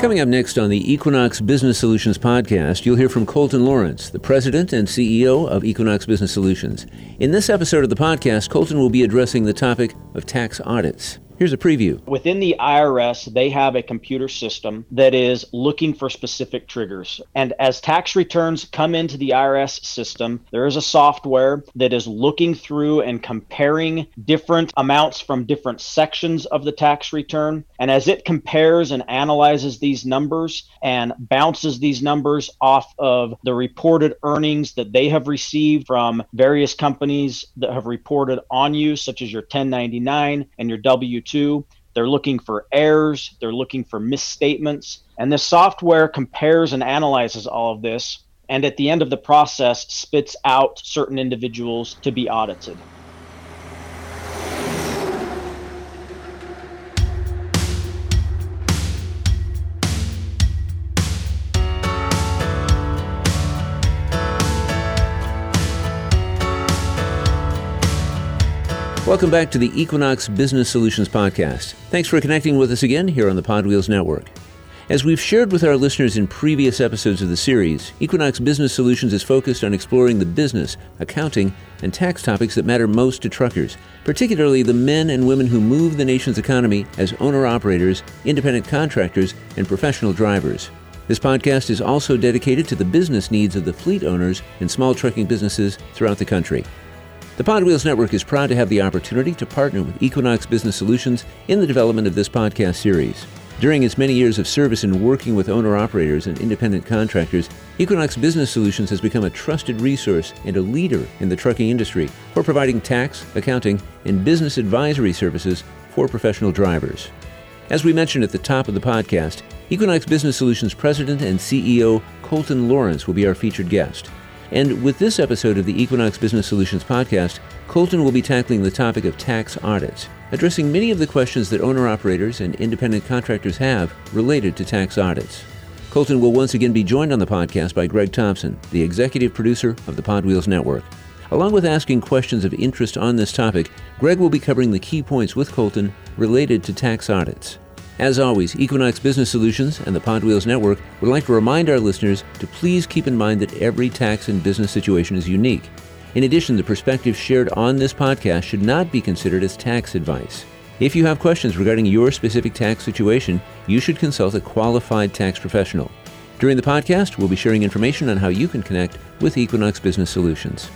Coming up next on the Equinox Business Solutions podcast, you'll hear from Colton Lawrence, the president and CEO of Equinox Business Solutions. In this episode of the podcast, Colton will be addressing the topic of tax audits. Here's a preview. Within the IRS, they have a computer system that is looking for specific triggers. And as tax returns come into the IRS system, there is a software that is looking through and comparing different amounts from different sections of the tax return. And as it compares and analyzes these numbers and bounces these numbers off of the reported earnings that they have received from various companies that have reported on you, such as your 1099 and your W 2 to. They're looking for errors, they're looking for misstatements. And this software compares and analyzes all of this. And at the end of the process, spits out certain individuals to be audited. Welcome back to the Equinox Business Solutions Podcast. Thanks for connecting with us again here on the Podwheels Network. As we've shared with our listeners in previous episodes of the series, Equinox Business Solutions is focused on exploring the business, accounting, and tax topics that matter most to truckers, particularly the men and women who move the nation's economy as owner operators, independent contractors, and professional drivers. This podcast is also dedicated to the business needs of the fleet owners and small trucking businesses throughout the country. The Podwheels Network is proud to have the opportunity to partner with Equinox Business Solutions in the development of this podcast series. During its many years of service in working with owner operators and independent contractors, Equinox Business Solutions has become a trusted resource and a leader in the trucking industry for providing tax, accounting, and business advisory services for professional drivers. As we mentioned at the top of the podcast, Equinox Business Solutions President and CEO Colton Lawrence will be our featured guest. And with this episode of the Equinox Business Solutions podcast, Colton will be tackling the topic of tax audits, addressing many of the questions that owner operators and independent contractors have related to tax audits. Colton will once again be joined on the podcast by Greg Thompson, the executive producer of the Podwheels Network. Along with asking questions of interest on this topic, Greg will be covering the key points with Colton related to tax audits. As always, Equinox Business Solutions and the Podwheels Network would like to remind our listeners to please keep in mind that every tax and business situation is unique. In addition, the perspectives shared on this podcast should not be considered as tax advice. If you have questions regarding your specific tax situation, you should consult a qualified tax professional. During the podcast, we'll be sharing information on how you can connect with Equinox Business Solutions.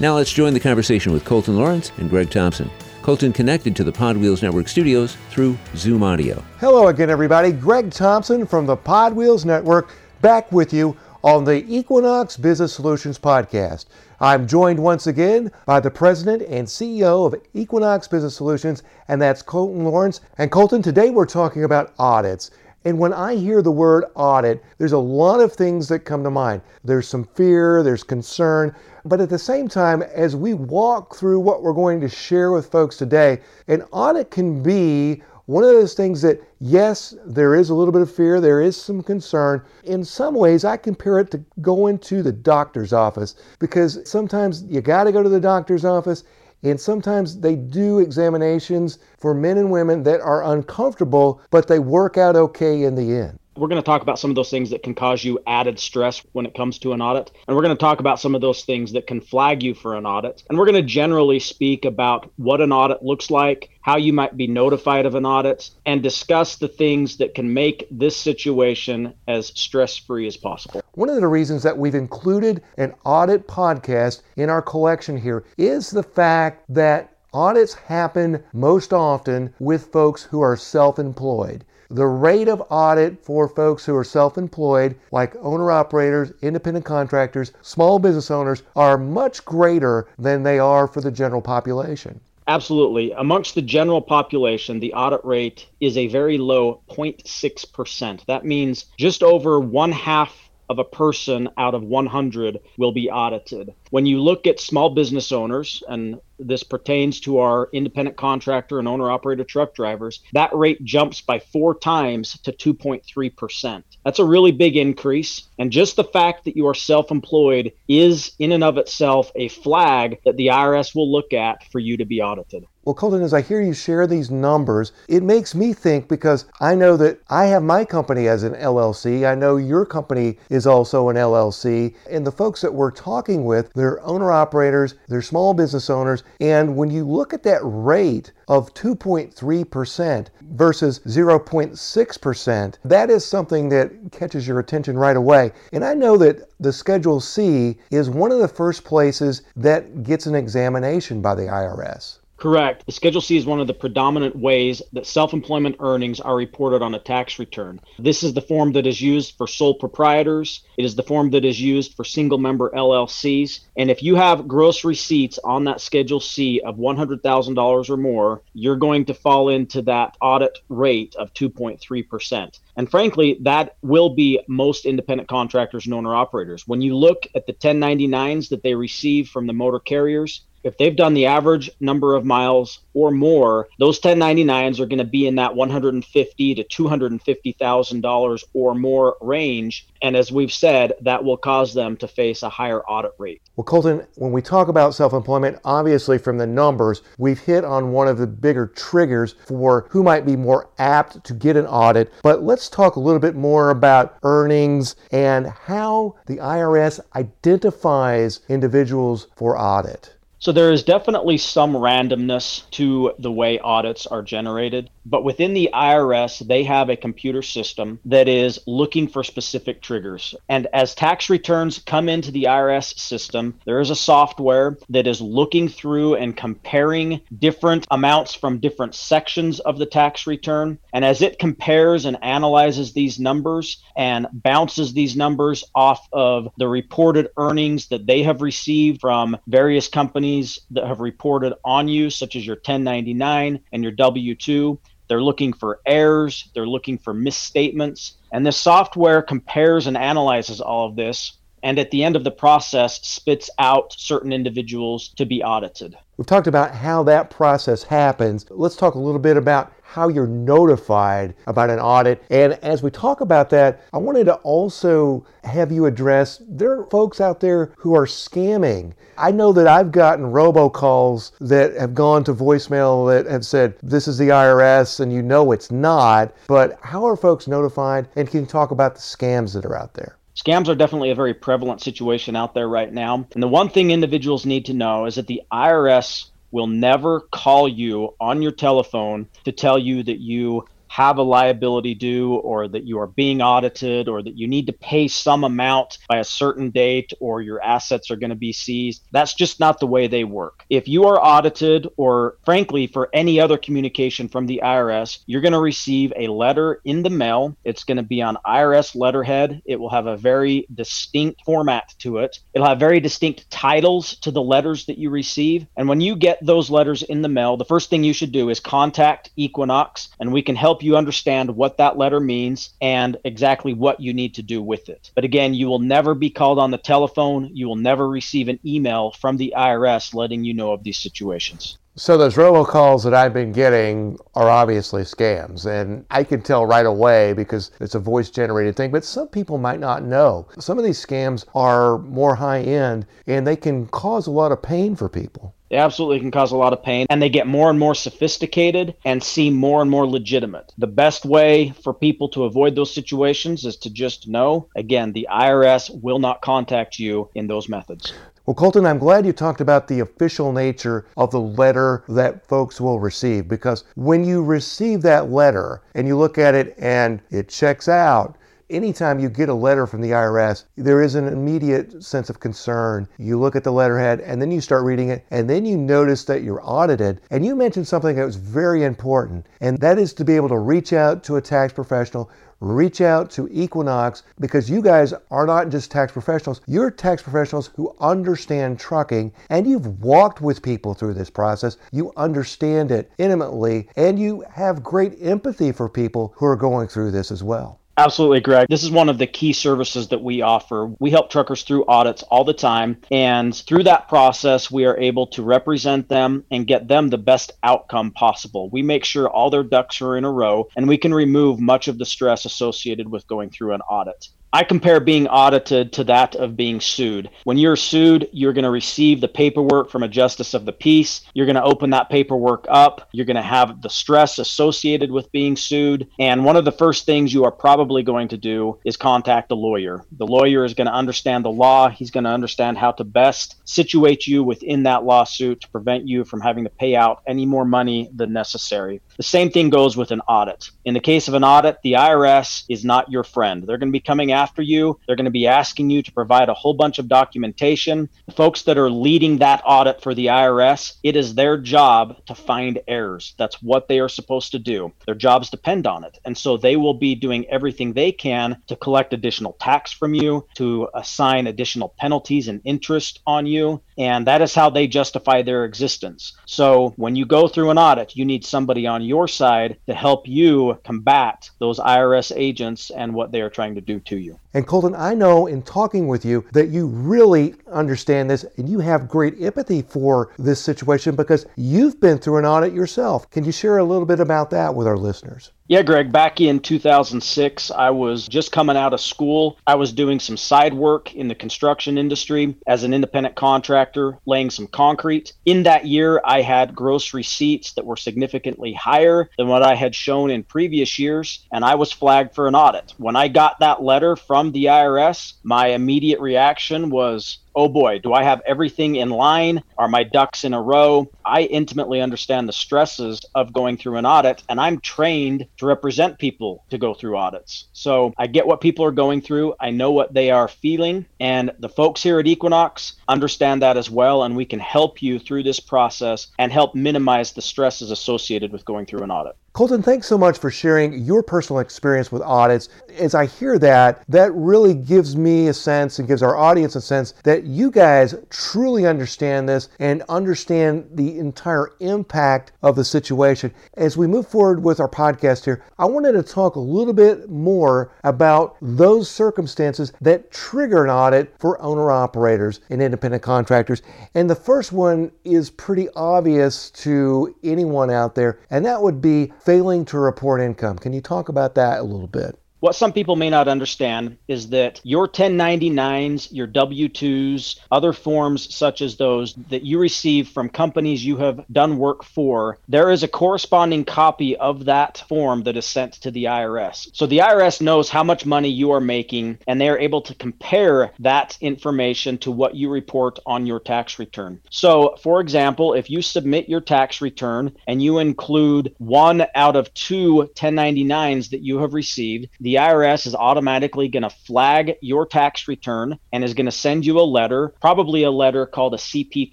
Now let's join the conversation with Colton Lawrence and Greg Thompson. Colton connected to the Podwheels Network studios through Zoom Audio. Hello again, everybody. Greg Thompson from the Podwheels Network back with you on the Equinox Business Solutions podcast. I'm joined once again by the president and CEO of Equinox Business Solutions, and that's Colton Lawrence. And Colton, today we're talking about audits. And when I hear the word audit, there's a lot of things that come to mind. There's some fear, there's concern, but at the same time, as we walk through what we're going to share with folks today, an audit can be one of those things that, yes, there is a little bit of fear, there is some concern. In some ways, I compare it to going to the doctor's office because sometimes you got to go to the doctor's office and sometimes they do examinations for men and women that are uncomfortable, but they work out okay in the end. We're going to talk about some of those things that can cause you added stress when it comes to an audit. And we're going to talk about some of those things that can flag you for an audit. And we're going to generally speak about what an audit looks like, how you might be notified of an audit, and discuss the things that can make this situation as stress free as possible. One of the reasons that we've included an audit podcast in our collection here is the fact that Audits happen most often with folks who are self employed. The rate of audit for folks who are self employed, like owner operators, independent contractors, small business owners, are much greater than they are for the general population. Absolutely. Amongst the general population, the audit rate is a very low 0.6%. That means just over one half of a person out of 100 will be audited. When you look at small business owners, and this pertains to our independent contractor and owner operator truck drivers, that rate jumps by four times to 2.3%. That's a really big increase. And just the fact that you are self employed is, in and of itself, a flag that the IRS will look at for you to be audited. Well, Colton, as I hear you share these numbers, it makes me think because I know that I have my company as an LLC. I know your company is also an LLC. And the folks that we're talking with, they're owner operators, they're small business owners. And when you look at that rate of 2.3% versus 0.6%, that is something that catches your attention right away. And I know that the Schedule C is one of the first places that gets an examination by the IRS. Correct. The Schedule C is one of the predominant ways that self employment earnings are reported on a tax return. This is the form that is used for sole proprietors, it is the form that is used for single member LLCs. And if you have gross receipts on that Schedule C of $100,000 or more, you're going to fall into that audit rate of 2.3%. And frankly, that will be most independent contractors and owner operators. When you look at the 1099s that they receive from the motor carriers, if they've done the average number of miles or more, those 1099s are going to be in that 150 to 250 thousand dollars or more range. And as we've said, that will cause them to face a higher audit rate. Well, Colton, when we talk about self-employment, obviously from the numbers, we've hit on one of the bigger triggers for who might be more apt to get an audit. But let's talk a little bit more about earnings and how the IRS identifies individuals for audit. So there is definitely some randomness to the way audits are generated. But within the IRS, they have a computer system that is looking for specific triggers. And as tax returns come into the IRS system, there is a software that is looking through and comparing different amounts from different sections of the tax return. And as it compares and analyzes these numbers and bounces these numbers off of the reported earnings that they have received from various companies that have reported on you, such as your 1099 and your W 2, they're looking for errors, they're looking for misstatements. And this software compares and analyzes all of this. And at the end of the process, spits out certain individuals to be audited. We've talked about how that process happens. Let's talk a little bit about how you're notified about an audit. And as we talk about that, I wanted to also have you address there are folks out there who are scamming. I know that I've gotten robocalls that have gone to voicemail that have said, This is the IRS, and you know it's not. But how are folks notified? And can you talk about the scams that are out there? Scams are definitely a very prevalent situation out there right now. And the one thing individuals need to know is that the IRS will never call you on your telephone to tell you that you have a liability due or that you are being audited or that you need to pay some amount by a certain date or your assets are going to be seized. That's just not the way they work. If you are audited or frankly for any other communication from the IRS, you're going to receive a letter in the mail. It's going to be on IRS letterhead. It will have a very distinct format to it. It'll have very distinct titles to the letters that you receive. And when you get those letters in the mail, the first thing you should do is contact Equinox and we can help you understand what that letter means and exactly what you need to do with it. But again, you will never be called on the telephone. You will never receive an email from the IRS letting you know of these situations. So those robocalls that I've been getting are obviously scams, and I can tell right away because it's a voice-generated thing. But some people might not know. Some of these scams are more high-end, and they can cause a lot of pain for people. They absolutely can cause a lot of pain, and they get more and more sophisticated and seem more and more legitimate. The best way for people to avoid those situations is to just know again, the IRS will not contact you in those methods. Well, Colton, I'm glad you talked about the official nature of the letter that folks will receive because when you receive that letter and you look at it and it checks out, anytime you get a letter from the IRS, there is an immediate sense of concern. You look at the letterhead and then you start reading it, and then you notice that you're audited. And you mentioned something that was very important, and that is to be able to reach out to a tax professional reach out to Equinox because you guys are not just tax professionals, you're tax professionals who understand trucking and you've walked with people through this process. You understand it intimately and you have great empathy for people who are going through this as well. Absolutely, Greg. This is one of the key services that we offer. We help truckers through audits all the time. And through that process, we are able to represent them and get them the best outcome possible. We make sure all their ducks are in a row and we can remove much of the stress associated with going through an audit. I compare being audited to that of being sued. When you're sued, you're going to receive the paperwork from a justice of the peace. You're going to open that paperwork up. You're going to have the stress associated with being sued. And one of the first things you are probably going to do is contact a lawyer. The lawyer is going to understand the law. He's going to understand how to best situate you within that lawsuit to prevent you from having to pay out any more money than necessary. The same thing goes with an audit. In the case of an audit, the IRS is not your friend. They're going to be coming after after you. They're going to be asking you to provide a whole bunch of documentation. Folks that are leading that audit for the IRS, it is their job to find errors. That's what they are supposed to do. Their jobs depend on it. And so they will be doing everything they can to collect additional tax from you, to assign additional penalties and interest on you. And that is how they justify their existence. So when you go through an audit, you need somebody on your side to help you combat those IRS agents and what they are trying to do to you. And Colton, I know in talking with you that you really understand this and you have great empathy for this situation because you've been through an audit yourself. Can you share a little bit about that with our listeners? Yeah, Greg, back in 2006, I was just coming out of school. I was doing some side work in the construction industry as an independent contractor, laying some concrete. In that year, I had gross receipts that were significantly higher than what I had shown in previous years, and I was flagged for an audit. When I got that letter from the IRS, my immediate reaction was, oh boy, do I have everything in line? Are my ducks in a row? I intimately understand the stresses of going through an audit, and I'm trained to represent people to go through audits. So I get what people are going through, I know what they are feeling, and the folks here at Equinox understand that as well, and we can help you through this process and help minimize the stresses associated with going through an audit. Colton, thanks so much for sharing your personal experience with audits. As I hear that, that really gives me a sense and gives our audience a sense that you guys truly understand this and understand the entire impact of the situation. As we move forward with our podcast here, I wanted to talk a little bit more about those circumstances that trigger an audit for owner operators and independent contractors. And the first one is pretty obvious to anyone out there, and that would be failing to report income. Can you talk about that a little bit? What some people may not understand is that your 1099s, your W 2s, other forms such as those that you receive from companies you have done work for, there is a corresponding copy of that form that is sent to the IRS. So the IRS knows how much money you are making and they are able to compare that information to what you report on your tax return. So, for example, if you submit your tax return and you include one out of two 1099s that you have received, the the IRS is automatically going to flag your tax return and is going to send you a letter, probably a letter called a CP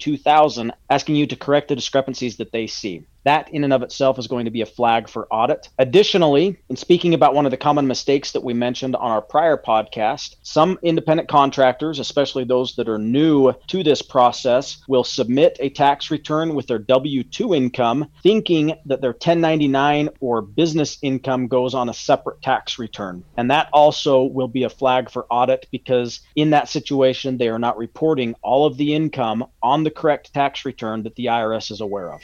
2000, asking you to correct the discrepancies that they see. That, in and of itself, is going to be a flag for audit. Additionally, in speaking about one of the common mistakes that we mentioned on our prior podcast, some independent contractors, especially those that are new to this process, will submit a tax return with their W 2 income, thinking that their 1099 or business income goes on a separate tax return. And that also will be a flag for audit because in that situation, they are not reporting all of the income on the correct tax return that the IRS is aware of.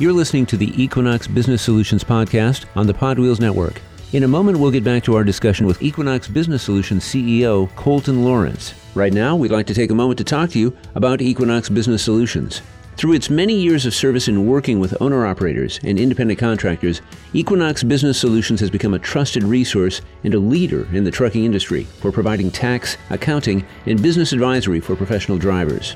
You're listening to the Equinox Business Solutions podcast on the Podwheels Network. In a moment, we'll get back to our discussion with Equinox Business Solutions CEO Colton Lawrence. Right now, we'd like to take a moment to talk to you about Equinox Business Solutions. Through its many years of service in working with owner operators and independent contractors, Equinox Business Solutions has become a trusted resource and a leader in the trucking industry for providing tax, accounting, and business advisory for professional drivers.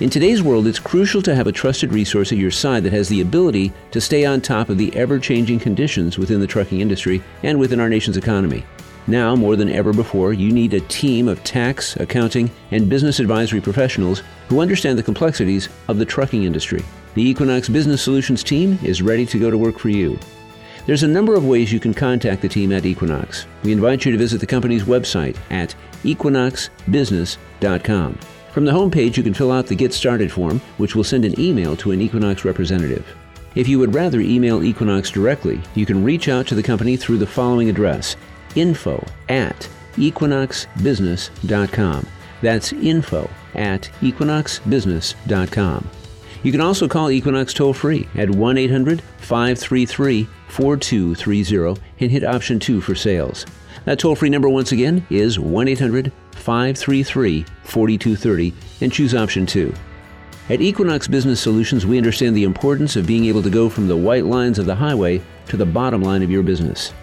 In today's world, it's crucial to have a trusted resource at your side that has the ability to stay on top of the ever changing conditions within the trucking industry and within our nation's economy. Now, more than ever before, you need a team of tax, accounting, and business advisory professionals who understand the complexities of the trucking industry. The Equinox Business Solutions team is ready to go to work for you. There's a number of ways you can contact the team at Equinox. We invite you to visit the company's website at equinoxbusiness.com. From the homepage, you can fill out the Get Started form, which will send an email to an Equinox representative. If you would rather email Equinox directly, you can reach out to the company through the following address info at equinoxbusiness.com. That's info at equinoxbusiness.com. You can also call Equinox toll free at 1 800 533 4230 and hit option 2 for sales. That toll free number, once again, is 1 800 533 4230 and choose option 2. At Equinox Business Solutions, we understand the importance of being able to go from the white lines of the highway to the bottom line of your business.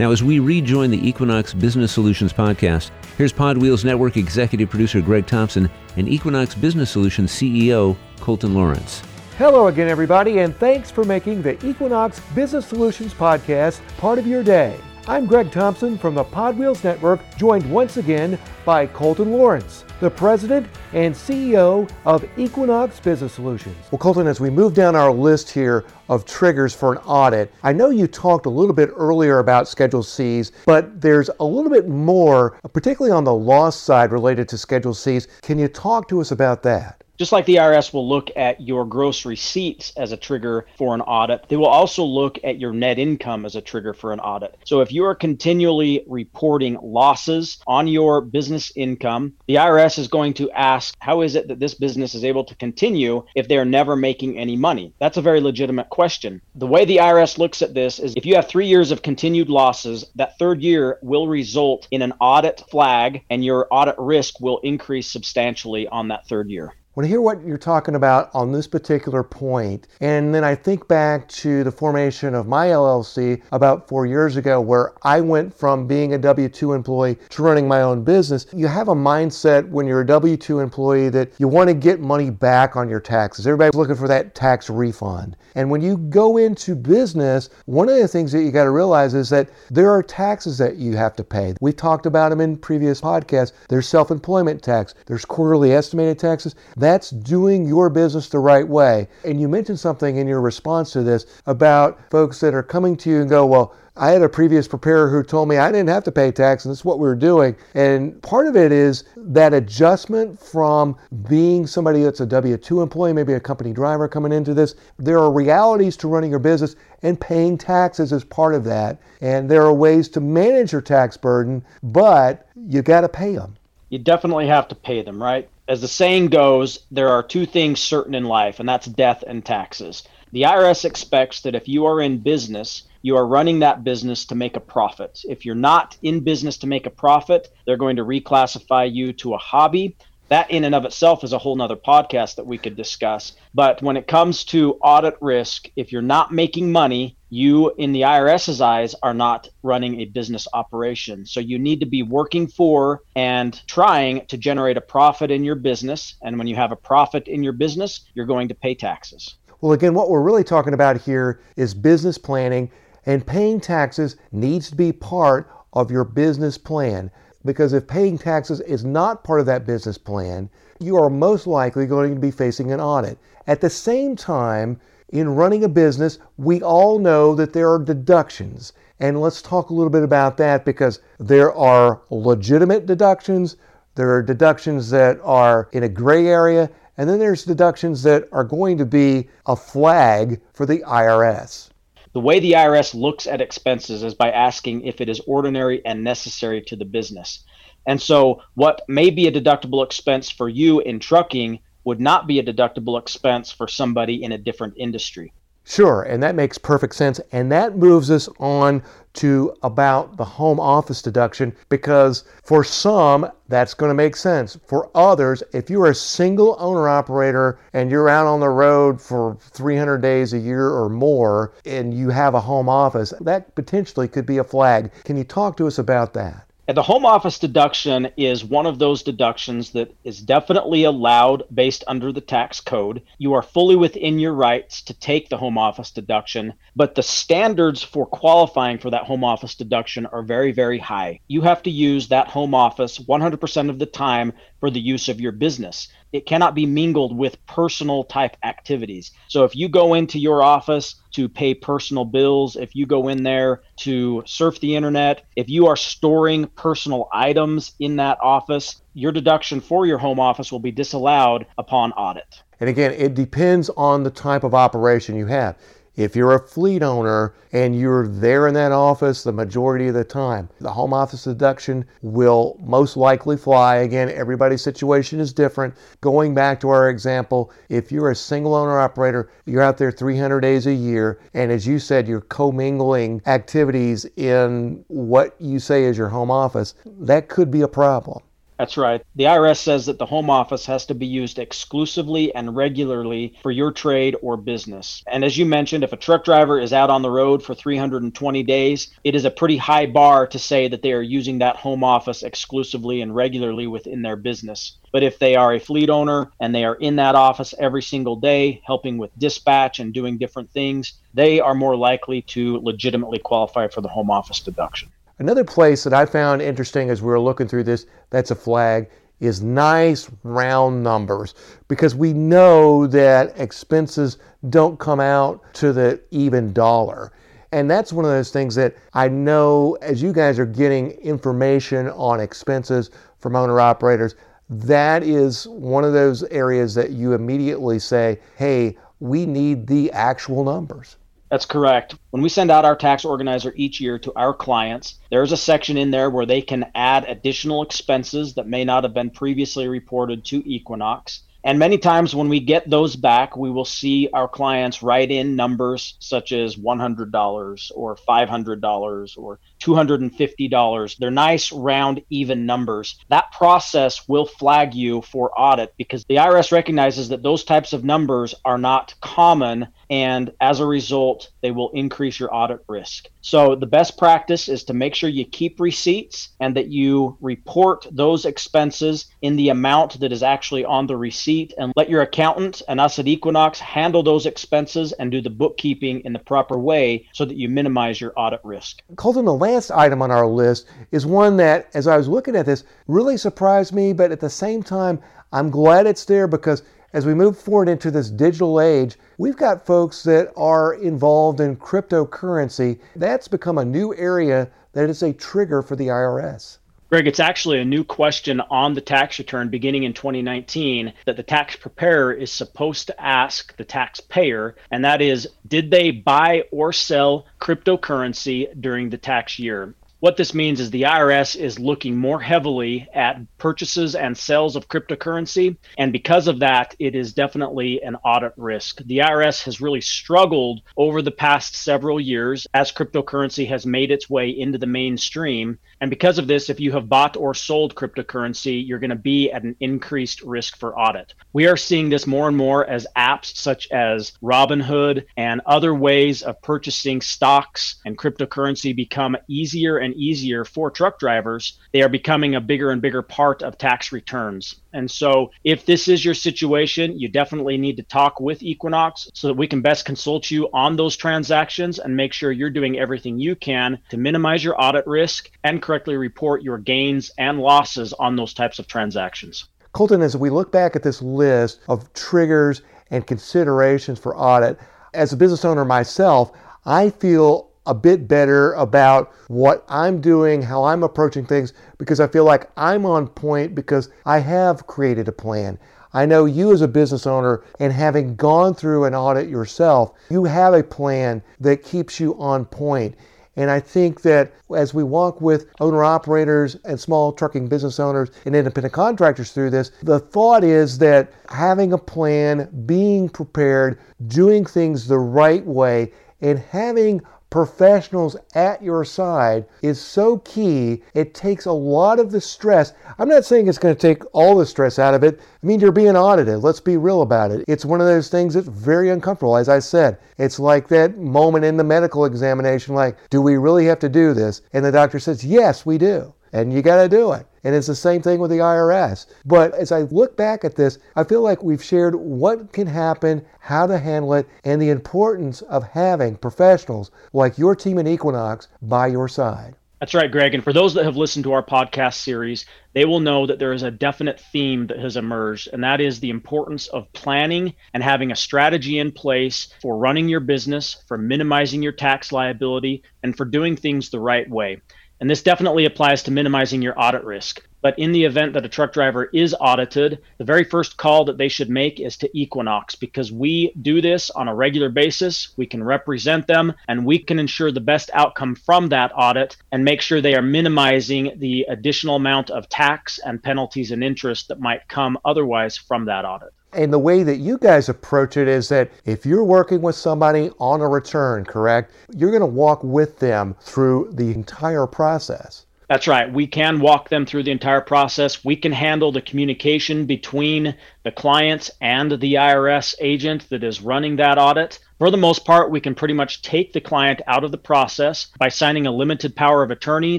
Now, as we rejoin the Equinox Business Solutions podcast, here's Podwheels Network executive producer Greg Thompson and Equinox Business Solutions CEO Colton Lawrence. Hello again, everybody, and thanks for making the Equinox Business Solutions podcast part of your day. I'm Greg Thompson from the Podwheels Network, joined once again by Colton Lawrence, the president and CEO of Equinox Business Solutions. Well, Colton, as we move down our list here of triggers for an audit, I know you talked a little bit earlier about Schedule Cs, but there's a little bit more, particularly on the loss side related to Schedule Cs. Can you talk to us about that? Just like the IRS will look at your gross receipts as a trigger for an audit, they will also look at your net income as a trigger for an audit. So if you are continually reporting losses on your business income, the IRS is going to ask, how is it that this business is able to continue if they're never making any money? That's a very legitimate question. The way the IRS looks at this is if you have three years of continued losses, that third year will result in an audit flag and your audit risk will increase substantially on that third year when I hear what you're talking about on this particular point, and then I think back to the formation of my LLC about four years ago, where I went from being a W 2 employee to running my own business, you have a mindset when you're a W 2 employee that you want to get money back on your taxes. Everybody's looking for that tax refund. And when you go into business, one of the things that you got to realize is that there are taxes that you have to pay. We talked about them in previous podcasts. There's self employment tax, there's quarterly estimated taxes. That's doing your business the right way. And you mentioned something in your response to this about folks that are coming to you and go, well, I had a previous preparer who told me I didn't have to pay tax, and that's what we were doing. And part of it is that adjustment from being somebody that's a W 2 employee, maybe a company driver coming into this. There are realities to running your business, and paying taxes is part of that. And there are ways to manage your tax burden, but you got to pay them. You definitely have to pay them, right? As the saying goes, there are two things certain in life, and that's death and taxes. The IRS expects that if you are in business, you are running that business to make a profit. If you're not in business to make a profit, they're going to reclassify you to a hobby that in and of itself is a whole nother podcast that we could discuss. But when it comes to audit risk, if you're not making money, you in the IRS's eyes are not running a business operation. So you need to be working for and trying to generate a profit in your business. And when you have a profit in your business, you're going to pay taxes. Well, again, what we're really talking about here is business planning, and paying taxes needs to be part of your business plan because if paying taxes is not part of that business plan, you are most likely going to be facing an audit. At the same time, in running a business, we all know that there are deductions. And let's talk a little bit about that because there are legitimate deductions, there are deductions that are in a gray area, and then there's deductions that are going to be a flag for the IRS. The way the IRS looks at expenses is by asking if it is ordinary and necessary to the business. And so, what may be a deductible expense for you in trucking would not be a deductible expense for somebody in a different industry. Sure, and that makes perfect sense. And that moves us on to about the home office deduction because for some, that's going to make sense. For others, if you're a single owner operator and you're out on the road for 300 days a year or more and you have a home office, that potentially could be a flag. Can you talk to us about that? And the home office deduction is one of those deductions that is definitely allowed based under the tax code. You are fully within your rights to take the home office deduction, but the standards for qualifying for that home office deduction are very, very high. You have to use that home office 100% of the time for the use of your business it cannot be mingled with personal type activities. So if you go into your office to pay personal bills, if you go in there to surf the internet, if you are storing personal items in that office, your deduction for your home office will be disallowed upon audit. And again, it depends on the type of operation you have. If you're a fleet owner and you're there in that office the majority of the time, the home office deduction will most likely fly. Again, everybody's situation is different. Going back to our example, if you're a single owner operator, you're out there 300 days a year, and as you said, you're commingling activities in what you say is your home office, that could be a problem. That's right. The IRS says that the home office has to be used exclusively and regularly for your trade or business. And as you mentioned, if a truck driver is out on the road for 320 days, it is a pretty high bar to say that they are using that home office exclusively and regularly within their business. But if they are a fleet owner and they are in that office every single day, helping with dispatch and doing different things, they are more likely to legitimately qualify for the home office deduction. Another place that I found interesting as we were looking through this, that's a flag, is nice round numbers because we know that expenses don't come out to the even dollar. And that's one of those things that I know as you guys are getting information on expenses from owner operators, that is one of those areas that you immediately say, hey, we need the actual numbers. That's correct. When we send out our tax organizer each year to our clients, there's a section in there where they can add additional expenses that may not have been previously reported to Equinox. And many times when we get those back, we will see our clients write in numbers such as $100 or $500 or $250. They're nice, round, even numbers. That process will flag you for audit because the IRS recognizes that those types of numbers are not common. And as a result, they will increase your audit risk. So, the best practice is to make sure you keep receipts and that you report those expenses in the amount that is actually on the receipt and let your accountant and us at Equinox handle those expenses and do the bookkeeping in the proper way so that you minimize your audit risk. Colton, the last item on our list is one that, as I was looking at this, really surprised me, but at the same time, I'm glad it's there because as we move forward into this digital age, we've got folks that are involved in cryptocurrency. That's become a new area that is a trigger for the IRS. Greg, it's actually a new question on the tax return beginning in 2019 that the tax preparer is supposed to ask the taxpayer, and that is Did they buy or sell cryptocurrency during the tax year? What this means is the IRS is looking more heavily at purchases and sales of cryptocurrency. And because of that, it is definitely an audit risk. The IRS has really struggled over the past several years as cryptocurrency has made its way into the mainstream. And because of this, if you have bought or sold cryptocurrency, you're going to be at an increased risk for audit. We are seeing this more and more as apps such as Robinhood and other ways of purchasing stocks and cryptocurrency become easier and easier for truck drivers, they are becoming a bigger and bigger part of tax returns. And so, if this is your situation, you definitely need to talk with Equinox so that we can best consult you on those transactions and make sure you're doing everything you can to minimize your audit risk and correctly report your gains and losses on those types of transactions. Colton, as we look back at this list of triggers and considerations for audit, as a business owner myself, I feel a bit better about what I'm doing, how I'm approaching things, because I feel like I'm on point because I have created a plan. I know you as a business owner and having gone through an audit yourself, you have a plan that keeps you on point. And I think that as we walk with owner operators and small trucking business owners and independent contractors through this, the thought is that having a plan, being prepared, doing things the right way, and having professionals at your side is so key. It takes a lot of the stress. I'm not saying it's going to take all the stress out of it. I mean, you're being audited. Let's be real about it. It's one of those things that's very uncomfortable. As I said, it's like that moment in the medical examination like, do we really have to do this? And the doctor says, yes, we do. And you got to do it. And it's the same thing with the IRS. But as I look back at this, I feel like we've shared what can happen, how to handle it, and the importance of having professionals like your team at Equinox by your side. That's right, Greg. And for those that have listened to our podcast series, they will know that there is a definite theme that has emerged, and that is the importance of planning and having a strategy in place for running your business, for minimizing your tax liability, and for doing things the right way. And this definitely applies to minimizing your audit risk. But in the event that a truck driver is audited, the very first call that they should make is to Equinox because we do this on a regular basis. We can represent them and we can ensure the best outcome from that audit and make sure they are minimizing the additional amount of tax and penalties and interest that might come otherwise from that audit. And the way that you guys approach it is that if you're working with somebody on a return, correct, you're going to walk with them through the entire process. That's right. We can walk them through the entire process. We can handle the communication between the clients and the IRS agent that is running that audit. For the most part, we can pretty much take the client out of the process by signing a limited power of attorney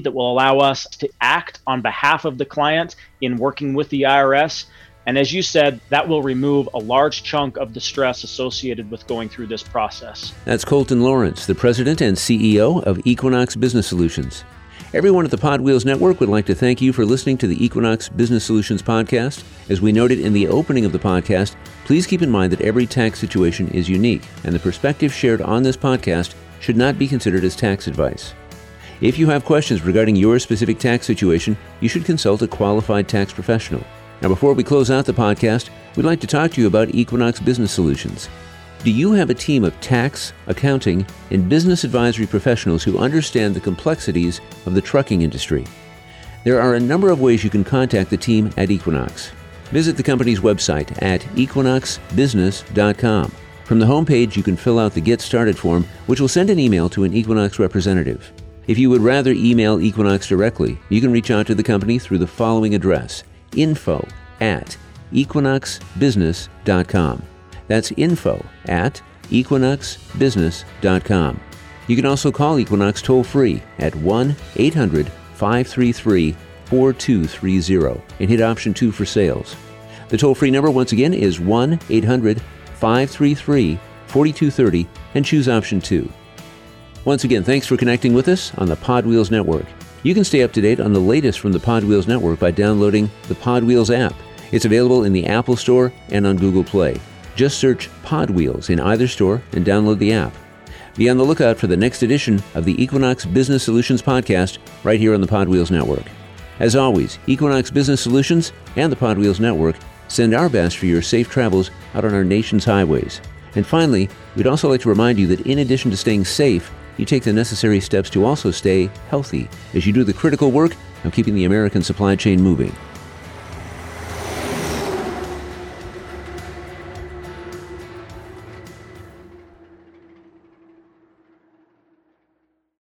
that will allow us to act on behalf of the client in working with the IRS. And as you said, that will remove a large chunk of the stress associated with going through this process. That's Colton Lawrence, the president and CEO of Equinox Business Solutions. Everyone at the Podwheels Network would like to thank you for listening to the Equinox Business Solutions podcast. As we noted in the opening of the podcast, please keep in mind that every tax situation is unique, and the perspective shared on this podcast should not be considered as tax advice. If you have questions regarding your specific tax situation, you should consult a qualified tax professional. Now, before we close out the podcast, we'd like to talk to you about Equinox Business Solutions. Do you have a team of tax, accounting, and business advisory professionals who understand the complexities of the trucking industry? There are a number of ways you can contact the team at Equinox. Visit the company's website at equinoxbusiness.com. From the homepage, you can fill out the Get Started form, which will send an email to an Equinox representative. If you would rather email Equinox directly, you can reach out to the company through the following address info at equinoxbusiness.com. That's info at equinoxbusiness.com. You can also call Equinox toll free at 1 800 533 4230 and hit option 2 for sales. The toll free number, once again, is 1 800 533 4230 and choose option 2. Once again, thanks for connecting with us on the Podwheels Network. You can stay up to date on the latest from the Podwheels network by downloading the Podwheels app. It's available in the Apple Store and on Google Play. Just search Podwheels in either store and download the app. Be on the lookout for the next edition of the Equinox Business Solutions podcast right here on the Podwheels network. As always, Equinox Business Solutions and the Podwheels network send our best for your safe travels out on our nation's highways. And finally, we'd also like to remind you that in addition to staying safe, you take the necessary steps to also stay healthy as you do the critical work of keeping the American supply chain moving.